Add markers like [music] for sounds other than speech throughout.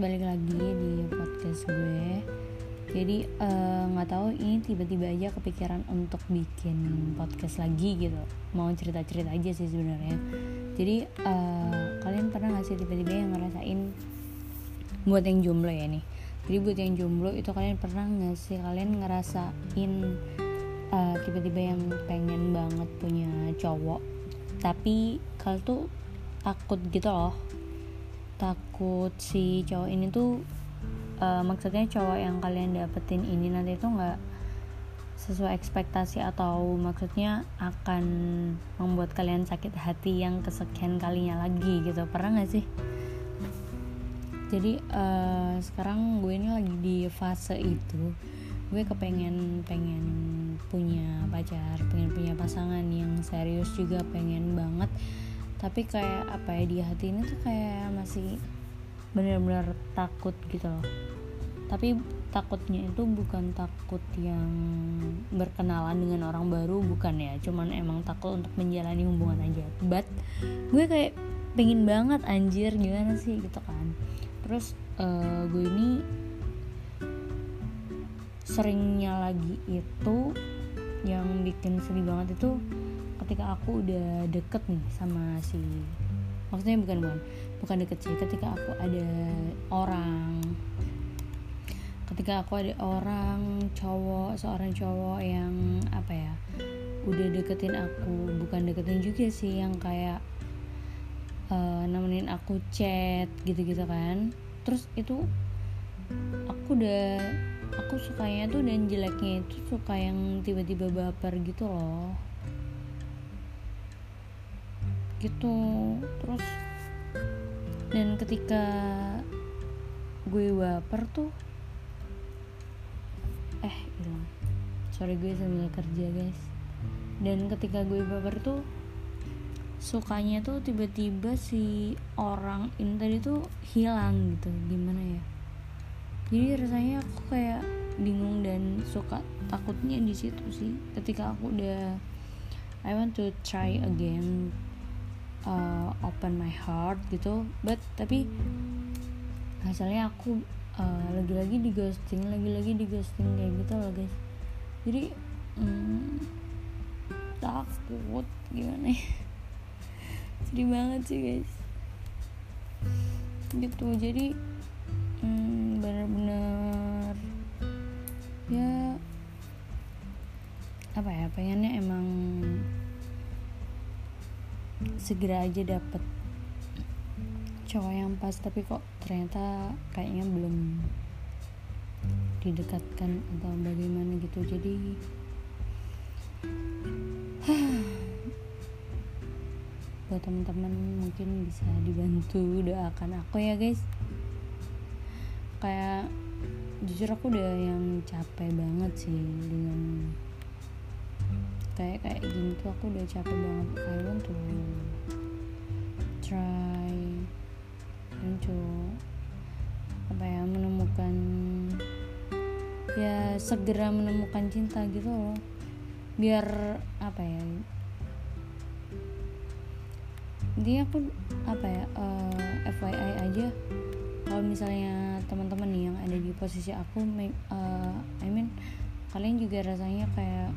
balik lagi di podcast gue. Jadi eh, nggak uh, tahu ini tiba-tiba aja kepikiran untuk bikin podcast lagi gitu. Mau cerita-cerita aja sih sebenarnya. Jadi uh, kalian pernah nggak sih tiba-tiba yang ngerasain buat yang jomblo ya nih. Jadi buat yang jomblo itu kalian pernah nggak sih kalian ngerasain uh, tiba-tiba yang pengen banget punya cowok, tapi kalian tuh takut gitu loh takut si cowok ini tuh uh, maksudnya cowok yang kalian dapetin ini nanti tuh nggak sesuai ekspektasi atau maksudnya akan membuat kalian sakit hati yang kesekian kalinya lagi gitu. Pernah nggak sih? Jadi uh, sekarang gue ini lagi di fase itu gue kepengen pengen punya pacar pengen punya pasangan yang serius juga pengen banget tapi kayak apa ya di hati ini tuh kayak masih benar-benar takut gitu loh. Tapi takutnya itu bukan takut yang berkenalan dengan orang baru bukan ya. Cuman emang takut untuk menjalani hubungan aja. But gue kayak pengen banget anjir gimana sih gitu kan. Terus uh, gue ini seringnya lagi itu yang bikin sedih banget itu ketika aku udah deket nih sama si maksudnya bukan bukan bukan deket sih ketika aku ada orang. Ketika aku ada orang cowok seorang cowok yang apa ya udah deketin aku bukan deketin juga sih yang kayak uh, nemenin aku chat gitu-gitu kan. Terus itu aku udah aku sukanya tuh dan jeleknya itu suka yang tiba-tiba baper gitu loh gitu. Terus dan ketika gue baper tuh eh hilang. Sorry gue sambil kerja guys. Dan ketika gue baper tuh sukanya tuh tiba-tiba si orang ini tadi tuh hilang gitu. Gimana ya? Jadi rasanya aku kayak bingung dan suka takutnya di situ sih. Ketika aku udah I want to try again uh, open my heart gitu. But tapi hasilnya aku uh, lagi-lagi di ghosting lagi-lagi di ghosting kayak gitu loh guys. Jadi hmm, takut gimana ya? [laughs] Sedih banget sih guys. Gitu jadi hmm, bener-bener ya apa ya pengennya emang segera aja dapet cowok yang pas. Tapi kok ternyata kayaknya belum didekatkan atau bagaimana gitu. Jadi [sighs] buat teman-teman mungkin bisa dibantu doakan aku ya guys. Kayak jujur aku udah yang capek banget sih dengan kayak kayak gini tuh aku udah capek banget. I want to try to apa ya menemukan ya segera menemukan cinta gitu loh. Biar apa ya dia aku apa ya uh, eh, FYI aja. Kalau misalnya teman-teman nih yang ada di posisi aku uh, I mean kalian juga rasanya kayak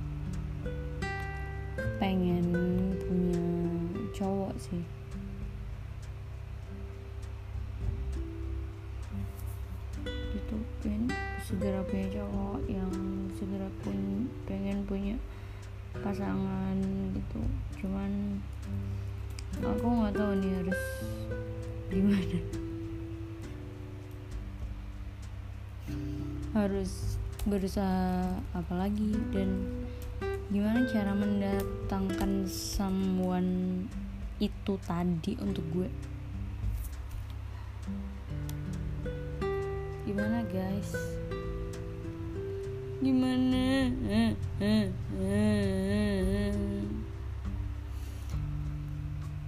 pengen punya cowok sih. Itu pengen segera punya cowok yang segera pun pengen punya pasangan gitu. Cuman aku nggak tahu nih harus gimana. Harus berusaha apa lagi dan gimana cara mendatangkan someone itu tadi untuk gue? Gimana guys? Gimana?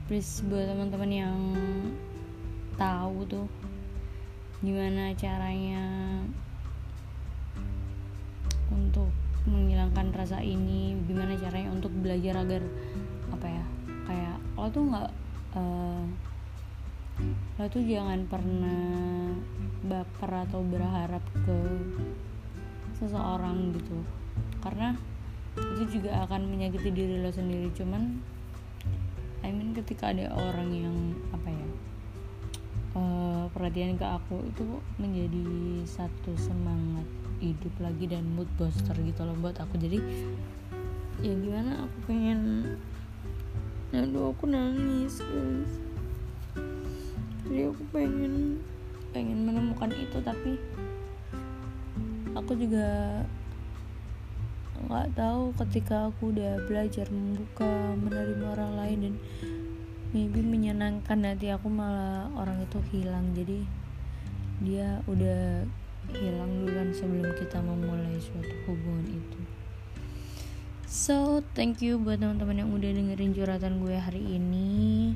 Please buat teman-teman yang tahu tuh gimana caranya untuk menghilangkan rasa ini gimana caranya untuk belajar agar apa ya kayak lo tuh nggak uh, lo tuh jangan pernah baper atau berharap ke seseorang gitu. Karena itu juga akan menyakiti diri lo sendiri. Cuman I mean ketika ada orang yang apa ya uh, perhatian ke aku itu menjadi satu semangat hidup lagi dan mood booster gitu loh buat aku. Jadi ya gimana aku pengen aduh aku nangis guys. Jadi aku pengen pengen menemukan itu tapi aku juga nggak tahu ketika aku udah belajar membuka menerima orang lain dan maybe menyenangkan hati aku malah orang itu hilang. Jadi dia udah hilang duluan sebelum kita memulai suatu hubungan itu so thank you buat teman-teman yang udah dengerin curhatan gue hari ini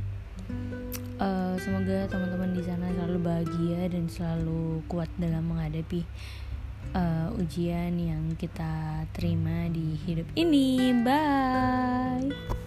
uh, semoga teman-teman di sana selalu bahagia dan selalu kuat dalam menghadapi uh, ujian yang kita terima di hidup ini. Bye.